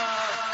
of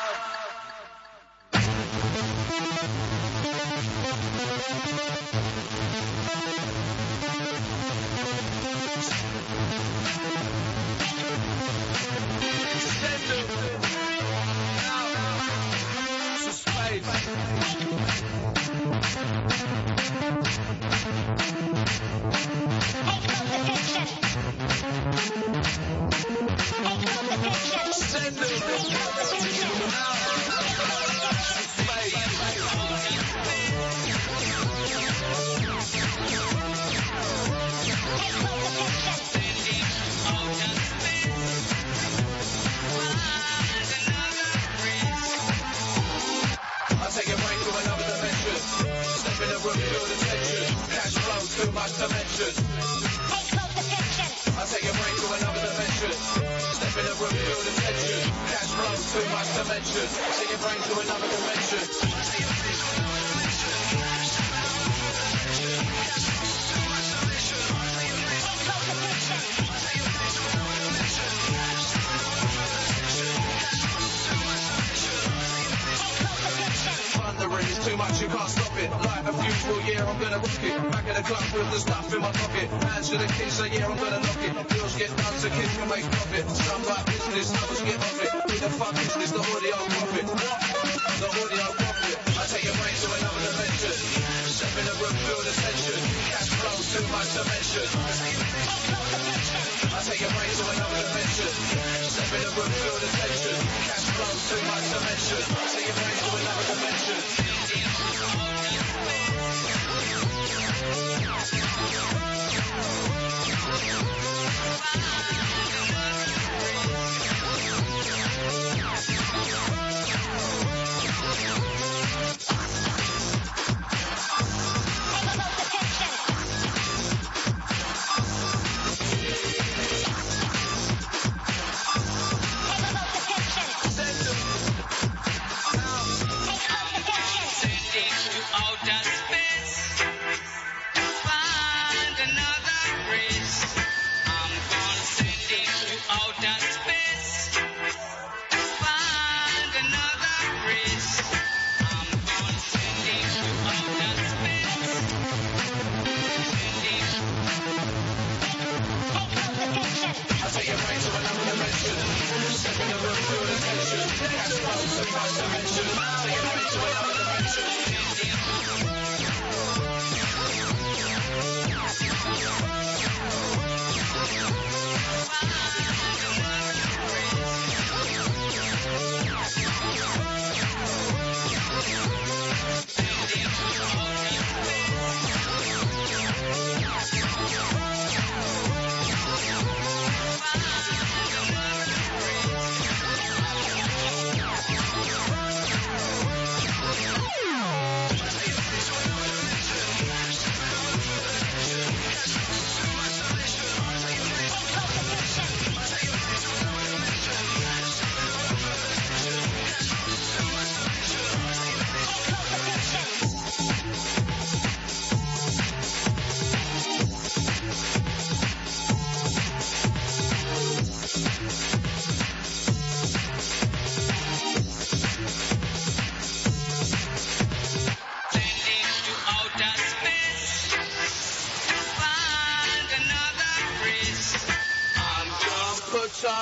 to the keys, so yeah,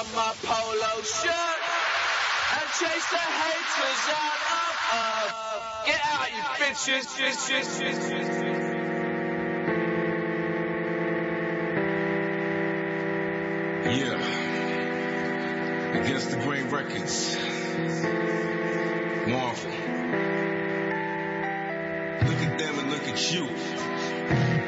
on my polo shirt and chase the haters out of earth. Get out, you bitches, bitches, bitches. Yeah. Against the Grain Records. Marvel. Look at them and look at you.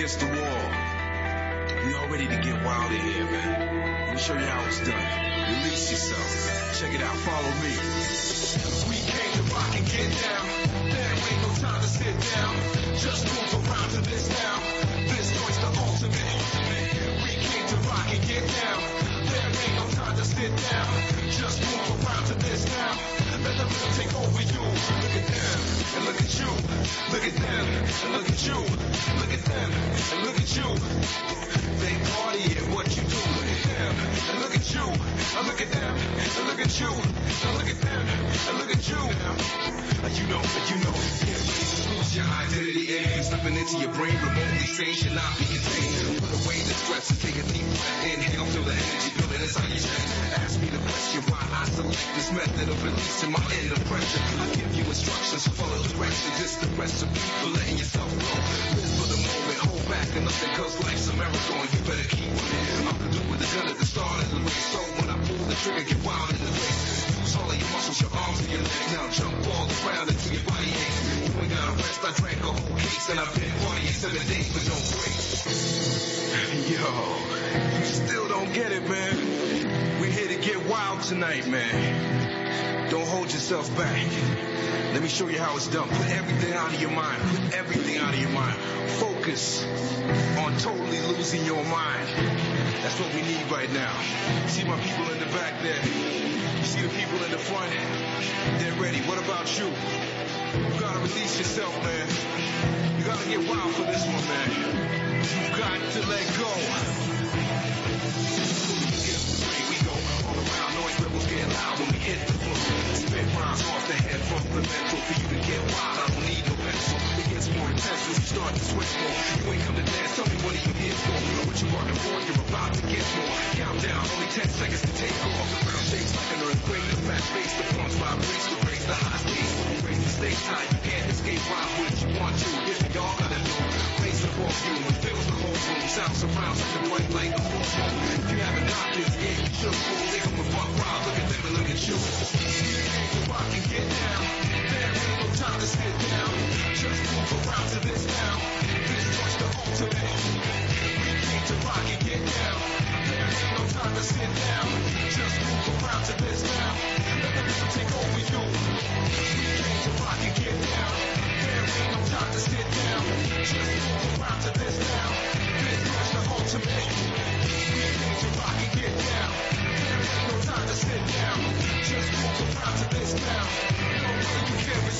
Against the wall. We all ready to get wild in here, man. Let me show you how it's done. Release yourself. Check it out. Follow me. We came to rock and get down. There ain't no time to sit down. Just move around to this now. I look at them and look at you. Now look at them and look at you. You know, you know. Lose your identity and slipping into your brain. Remotely sane should not be contained. Put away the stress and take a deep breath. Inhale, feel the energy building inside your chest. Ask me the question why I select this method of releasing my inner pressure. I give you instructions, follow directions. It's the recipe for letting yourself go. Live for the moment, hold back and nothing cause life's a marathon. You better keep running. I'm the dude with the gun at the start of the race. So I the trigger, get wild in the. Use all of your muscles, your arms and your legs. Now jump all around until your body aches. You ain't gotta rest, I drank a whole case and I've been partying seven days, break. Yo, you still don't get it, man. We're here to get wild tonight, man. Don't hold yourself back. Let me show you how it's done. Put everything out of your mind. Put everything out of your mind. Focus on totally losing your mind. That's what we need right now. See my people in the back there. You see the people in the front? They're ready. What about you? You gotta release yourself, man. You gotta get wild for this one, man. You've got to let go. We go all around, noise levels get loud when we hit the floor. Spit rhymes off the head from the mental. For you to get wild, I don't need no pencil. As you start to sweat more. You ain't come to dance, tell me what are you here for? Know what you working for? You're about to get more. Countdown, only 10 seconds to take off. The ground shakes like an earthquake. The fast bass, the pumps vibrates, the race, the high speed. Raise the stakes high, you can't escape. Rhyme what you want to. If y'all gotta know, raise the ball you and fills the whole room. Sound surrounds like a bright light, the whole room. If you haven't got this, yeah, you should fool. They come with fuck wild, look at them and look at you. Rock and get down. Time to sit down. Just move around to this now. This the ultimate. We came to rock and get down. There ain't no time to sit down. Just move around to this now. Let the take over you. We came to rock and get down. There ain't no time to sit down. Just move around to this now. This the ultimate. We came to rock and get down. There ain't no time to sit down. Just move around to this now.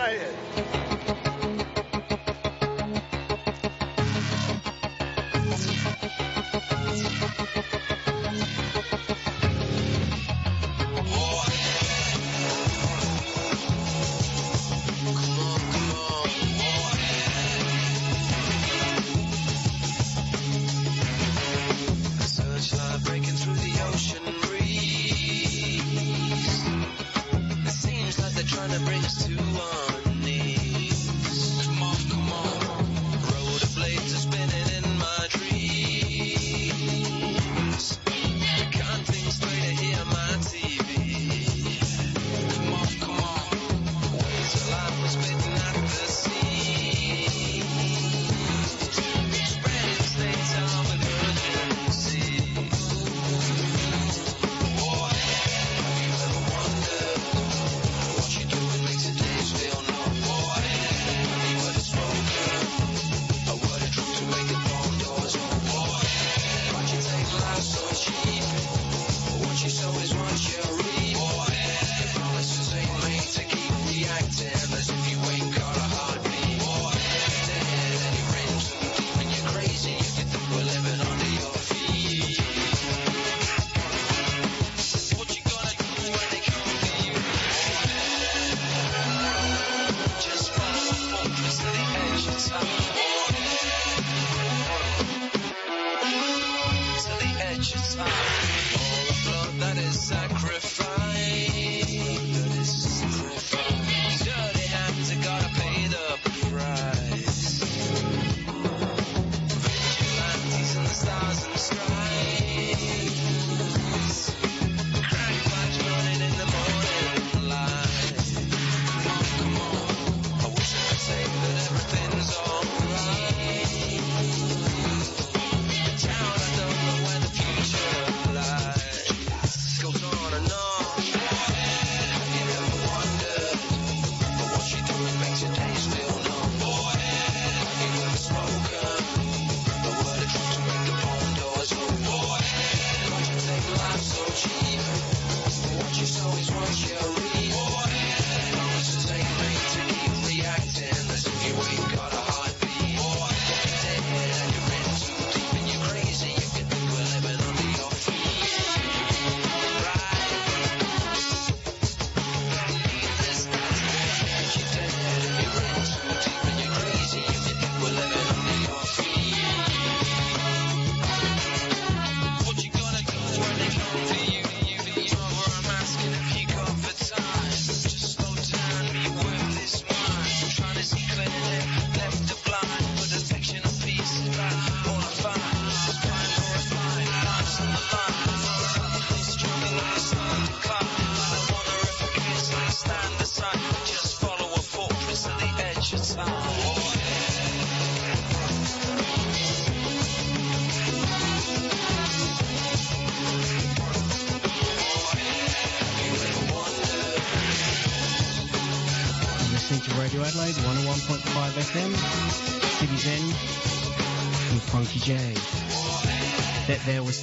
my head.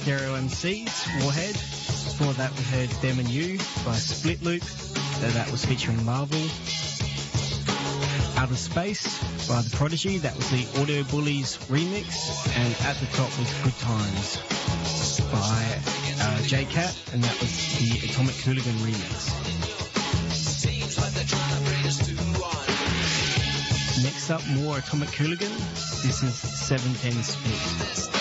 Stereo MCs, Warhead. Before that we heard Them and You by Split Loop. That was featuring Marvel. Out of Space by The Prodigy. That was the Audio Bullies remix. And at the top was Good Times by uh, J-Cat. And that was the Atomic Hooligan remix. Next up, more Atomic Hooligan. This is 710 Split.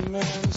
Sentimental.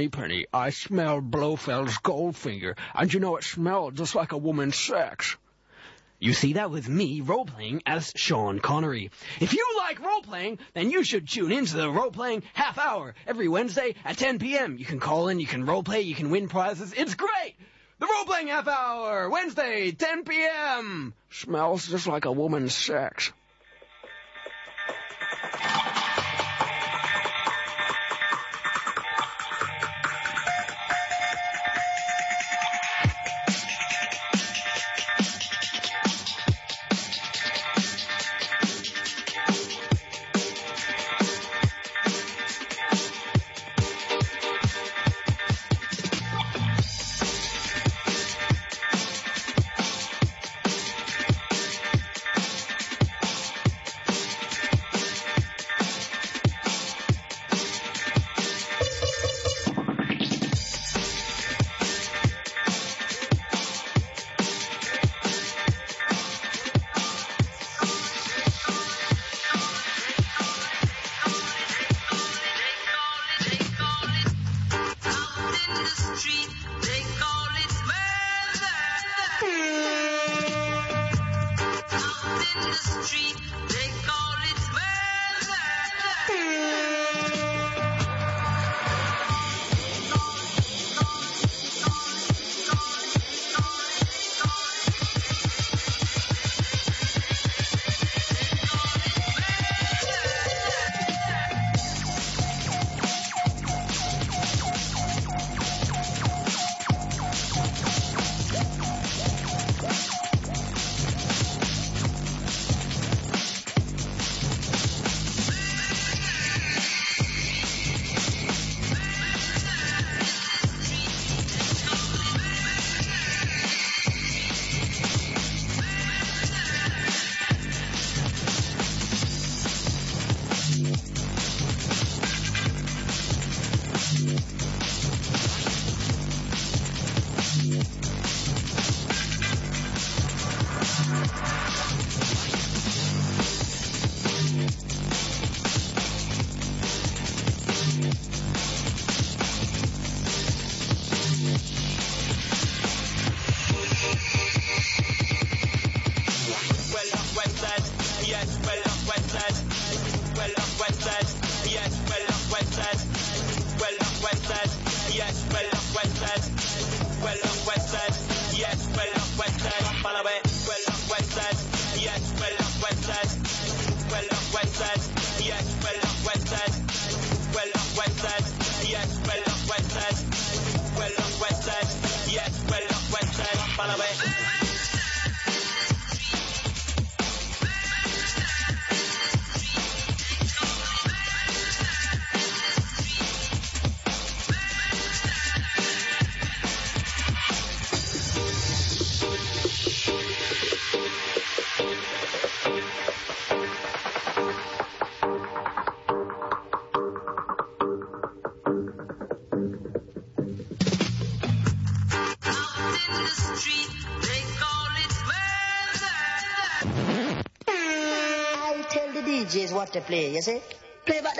Money penny, I smelled Blofeld's Goldfinger, and you know it smelled just like a woman's sex. You see that with me role playing as Sean Connery. If you like role playing, then you should tune into the role playing half hour every Wednesday at 10 p.m. You can call in, you can role play, you can win prizes. It's great! The role playing half hour, Wednesday, 10 p.m. Smells just like a woman's sex. Play yes play बा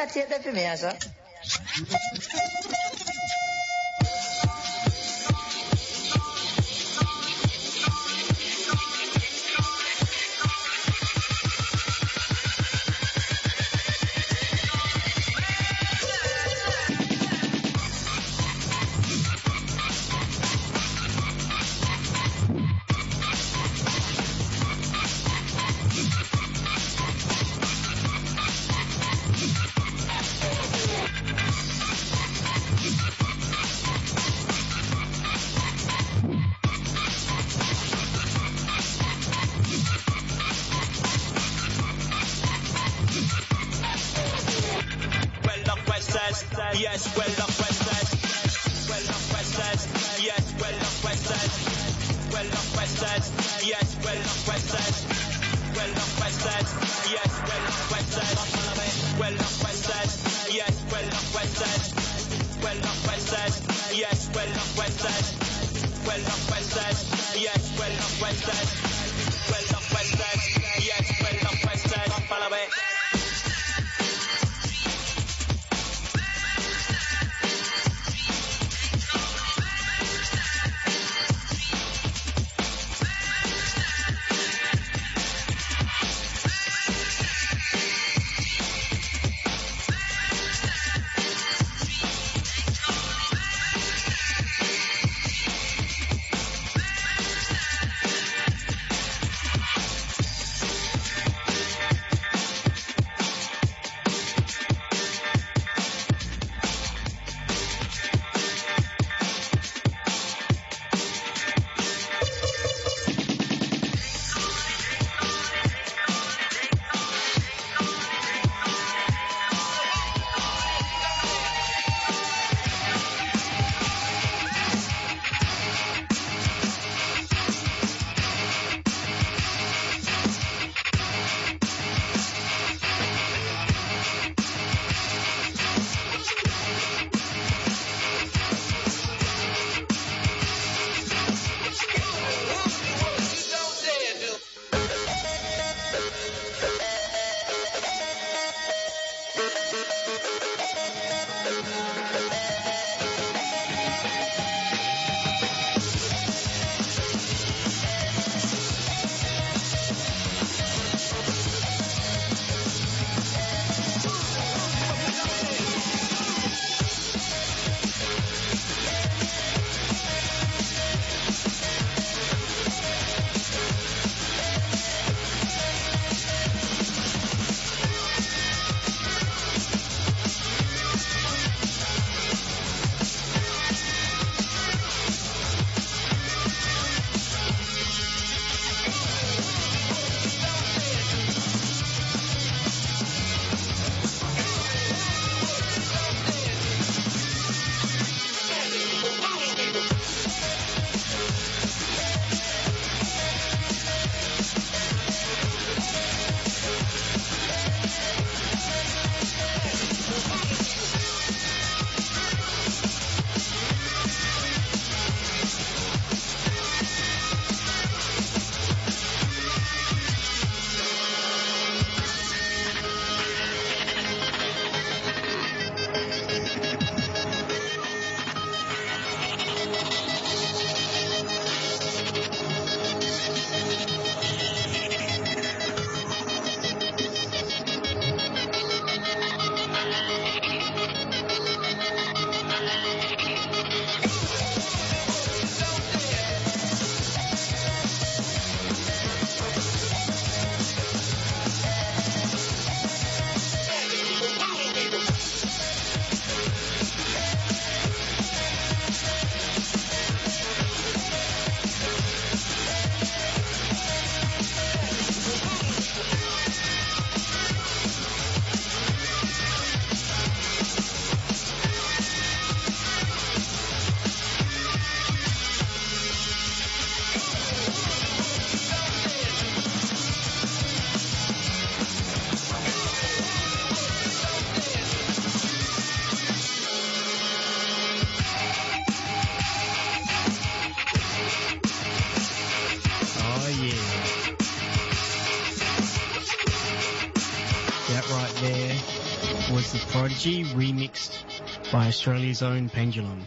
was The Prodigy, remixed by Australia's own Pendulum.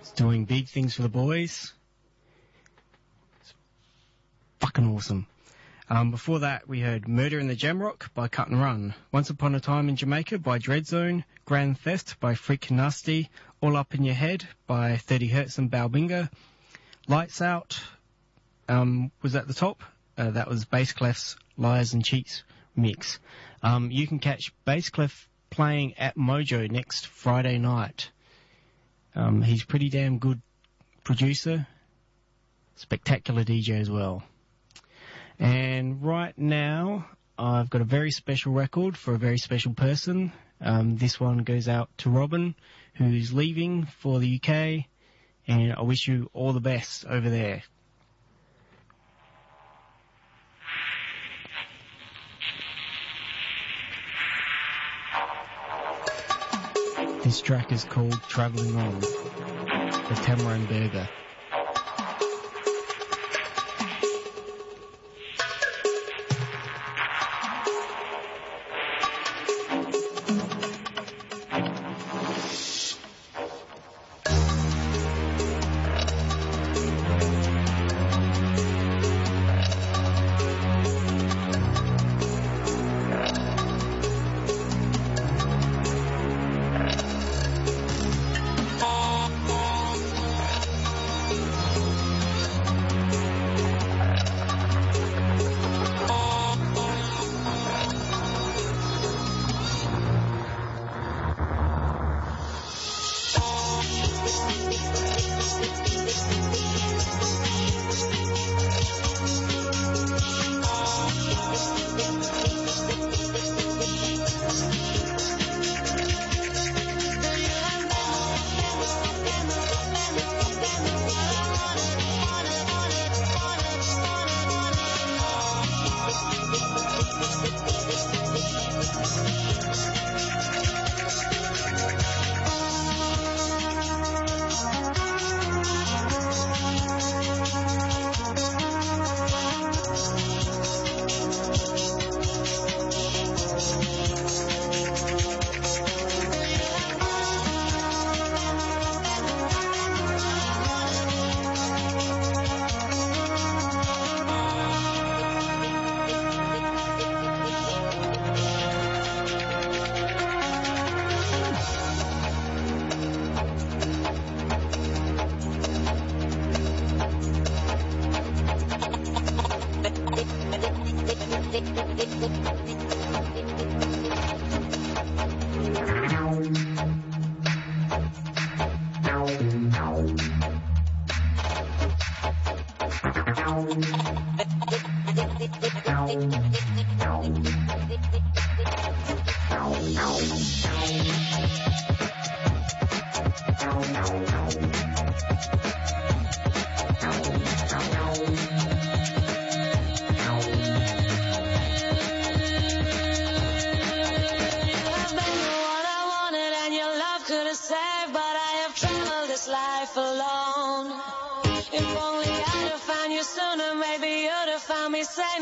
It's doing big things for the boys. It's fucking awesome. Um, before that, we heard Murder in the Jamrock by Cut and Run, Once Upon a Time in Jamaica by Dreadzone, Grand Theft by Freak Nasty, All Up in Your Head by 30 Hertz and Balbinga, Lights Out um, was at the top. Uh, that was Bass Clef's Liars and Cheats mix. Um, you can catch Bass Clef playing at Mojo next Friday night. Um, he's pretty damn good producer, spectacular DJ as well. And right now, I've got a very special record for a very special person. Um, this one goes out to Robin, who's leaving for the UK, and I wish you all the best over there. This track is called Traveling On, the Tamarind Burger.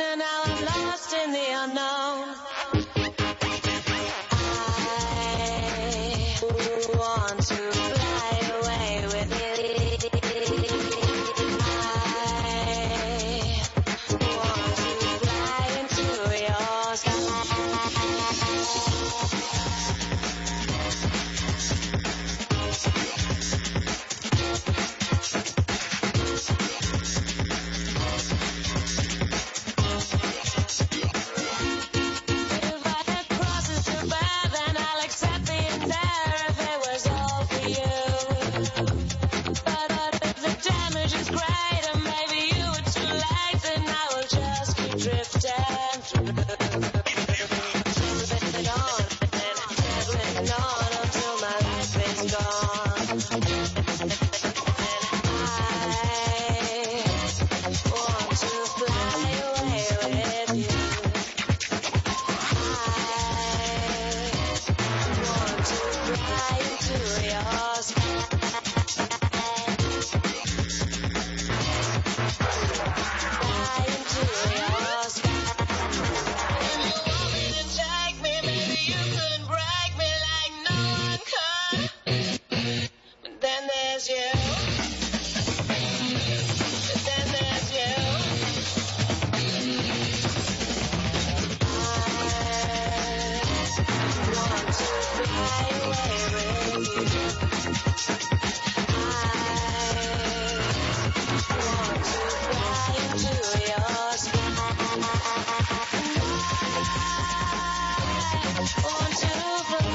and now I'm lost in the unknown.